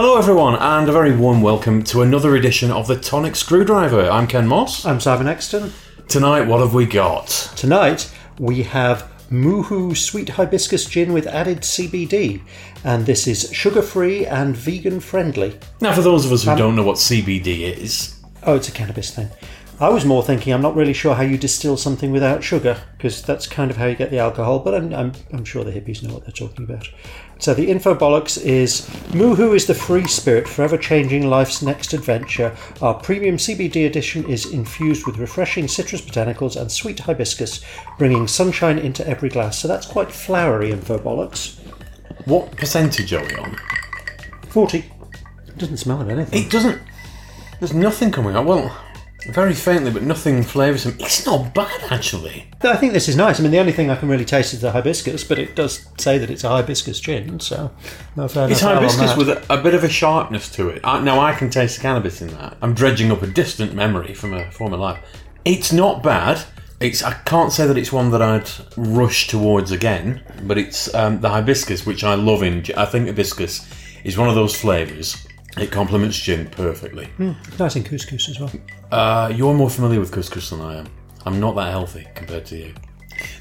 Hello, everyone, and a very warm welcome to another edition of the Tonic Screwdriver. I'm Ken Moss. I'm Simon Exton. Tonight, what have we got? Tonight we have Moohoo Sweet Hibiscus Gin with added CBD, and this is sugar free and vegan friendly. Now, for those of us who um, don't know what CBD is, Oh, it's a cannabis thing. I was more thinking I'm not really sure how you distill something without sugar, because that's kind of how you get the alcohol, but I'm, I'm, I'm sure the hippies know what they're talking about. So the info bollocks is Moohoo is the free spirit forever changing life's next adventure. Our premium CBD edition is infused with refreshing citrus botanicals and sweet hibiscus, bringing sunshine into every glass. So that's quite flowery info bollocks. what percentage are we on? 40. It doesn't smell of anything. It doesn't. There's nothing coming out. Well, very faintly, but nothing flavoursome. It's not bad, actually. I think this is nice. I mean, the only thing I can really taste is the hibiscus, but it does say that it's a hibiscus gin, so no fair It's hibiscus with a, a bit of a sharpness to it. I, now, I can taste the cannabis in that. I'm dredging up a distant memory from a former life. It's not bad. It's I can't say that it's one that I'd rush towards again, but it's um, the hibiscus, which I love in. I think hibiscus is one of those flavours. It complements gin perfectly. nice in couscous as well. Uh, you're more familiar with couscous than I am. I'm not that healthy compared to you.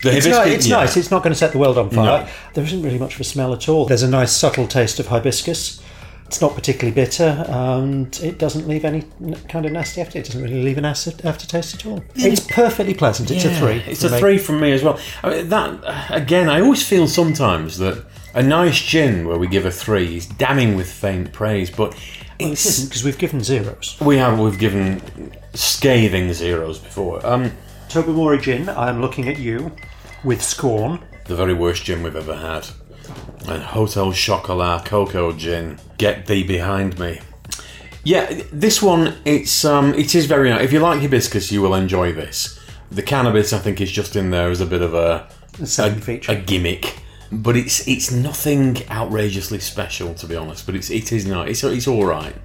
The It's, hibiscus- ni- it's yeah. nice. It's not going to set the world on fire. No. There isn't really much of a smell at all. There's a nice subtle taste of hibiscus. It's not particularly bitter, and it doesn't leave any kind of nasty after. It doesn't really leave an acid aftertaste at all. It's perfectly pleasant. It's a three. It's a me. three from me as well. I mean, that again, I always feel sometimes that a nice gin where we give a three is damning with faint praise, but it's, because we've given zeros. we have we've given scathing zeros before. Um, Tobermory gin. I am looking at you with scorn. the very worst gin we've ever had, and Hotel Chocolat Cocoa Gin. Get thee behind me. Yeah, this one it's um it is very nice. If you like hibiscus, you will enjoy this. The cannabis, I think, is just in there as a bit of a feature. a gimmick, but it's it's nothing outrageously special to be honest. But it's it is not. It's it's all right.